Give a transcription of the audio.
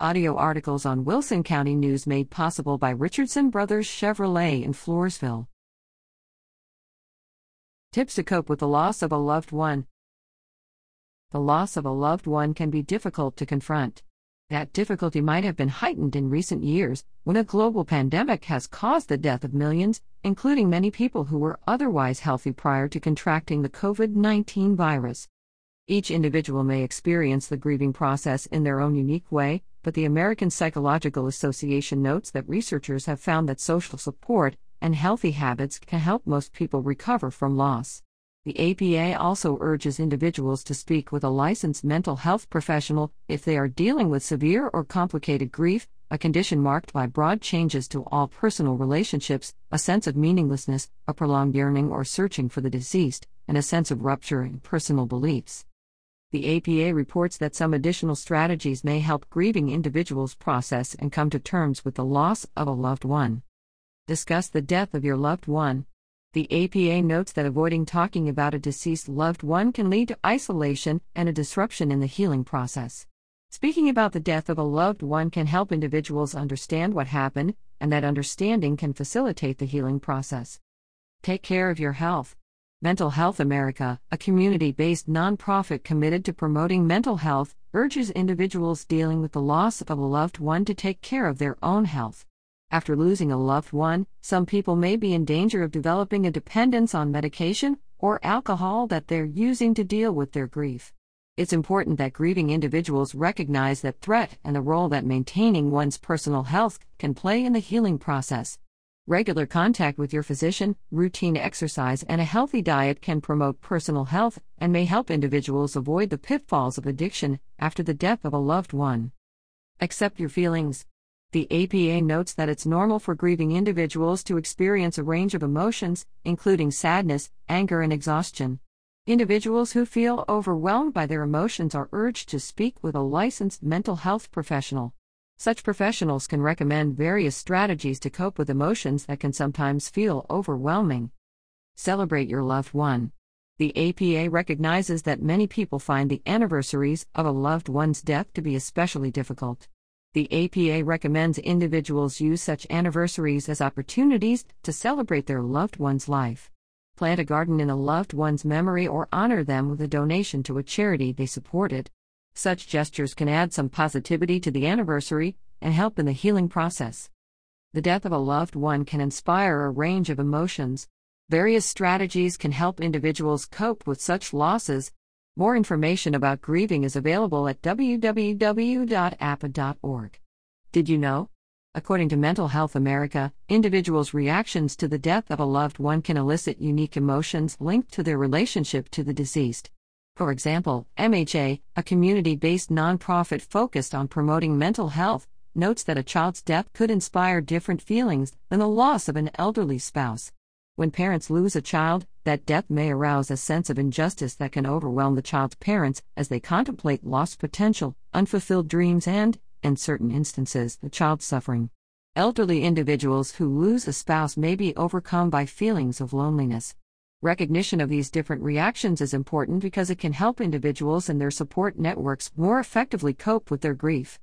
Audio articles on Wilson County News made possible by Richardson Brothers Chevrolet in Floresville. Tips to cope with the loss of a loved one. The loss of a loved one can be difficult to confront. That difficulty might have been heightened in recent years when a global pandemic has caused the death of millions, including many people who were otherwise healthy prior to contracting the COVID 19 virus. Each individual may experience the grieving process in their own unique way, but the American Psychological Association notes that researchers have found that social support and healthy habits can help most people recover from loss. The APA also urges individuals to speak with a licensed mental health professional if they are dealing with severe or complicated grief, a condition marked by broad changes to all personal relationships, a sense of meaninglessness, a prolonged yearning or searching for the deceased, and a sense of rupture in personal beliefs. The APA reports that some additional strategies may help grieving individuals process and come to terms with the loss of a loved one. Discuss the death of your loved one. The APA notes that avoiding talking about a deceased loved one can lead to isolation and a disruption in the healing process. Speaking about the death of a loved one can help individuals understand what happened, and that understanding can facilitate the healing process. Take care of your health. Mental Health America, a community based nonprofit committed to promoting mental health, urges individuals dealing with the loss of a loved one to take care of their own health. After losing a loved one, some people may be in danger of developing a dependence on medication or alcohol that they're using to deal with their grief. It's important that grieving individuals recognize that threat and the role that maintaining one's personal health can play in the healing process. Regular contact with your physician, routine exercise, and a healthy diet can promote personal health and may help individuals avoid the pitfalls of addiction after the death of a loved one. Accept your feelings. The APA notes that it's normal for grieving individuals to experience a range of emotions, including sadness, anger, and exhaustion. Individuals who feel overwhelmed by their emotions are urged to speak with a licensed mental health professional. Such professionals can recommend various strategies to cope with emotions that can sometimes feel overwhelming. Celebrate your loved one. The APA recognizes that many people find the anniversaries of a loved one's death to be especially difficult. The APA recommends individuals use such anniversaries as opportunities to celebrate their loved one's life. Plant a garden in a loved one's memory or honor them with a donation to a charity they supported. Such gestures can add some positivity to the anniversary and help in the healing process. The death of a loved one can inspire a range of emotions. Various strategies can help individuals cope with such losses. More information about grieving is available at www.apa.org. Did you know? According to Mental Health America, individuals' reactions to the death of a loved one can elicit unique emotions linked to their relationship to the deceased. For example, MHA, a community based nonprofit focused on promoting mental health, notes that a child's death could inspire different feelings than the loss of an elderly spouse. When parents lose a child, that death may arouse a sense of injustice that can overwhelm the child's parents as they contemplate lost potential, unfulfilled dreams, and, in certain instances, the child's suffering. Elderly individuals who lose a spouse may be overcome by feelings of loneliness. Recognition of these different reactions is important because it can help individuals and their support networks more effectively cope with their grief.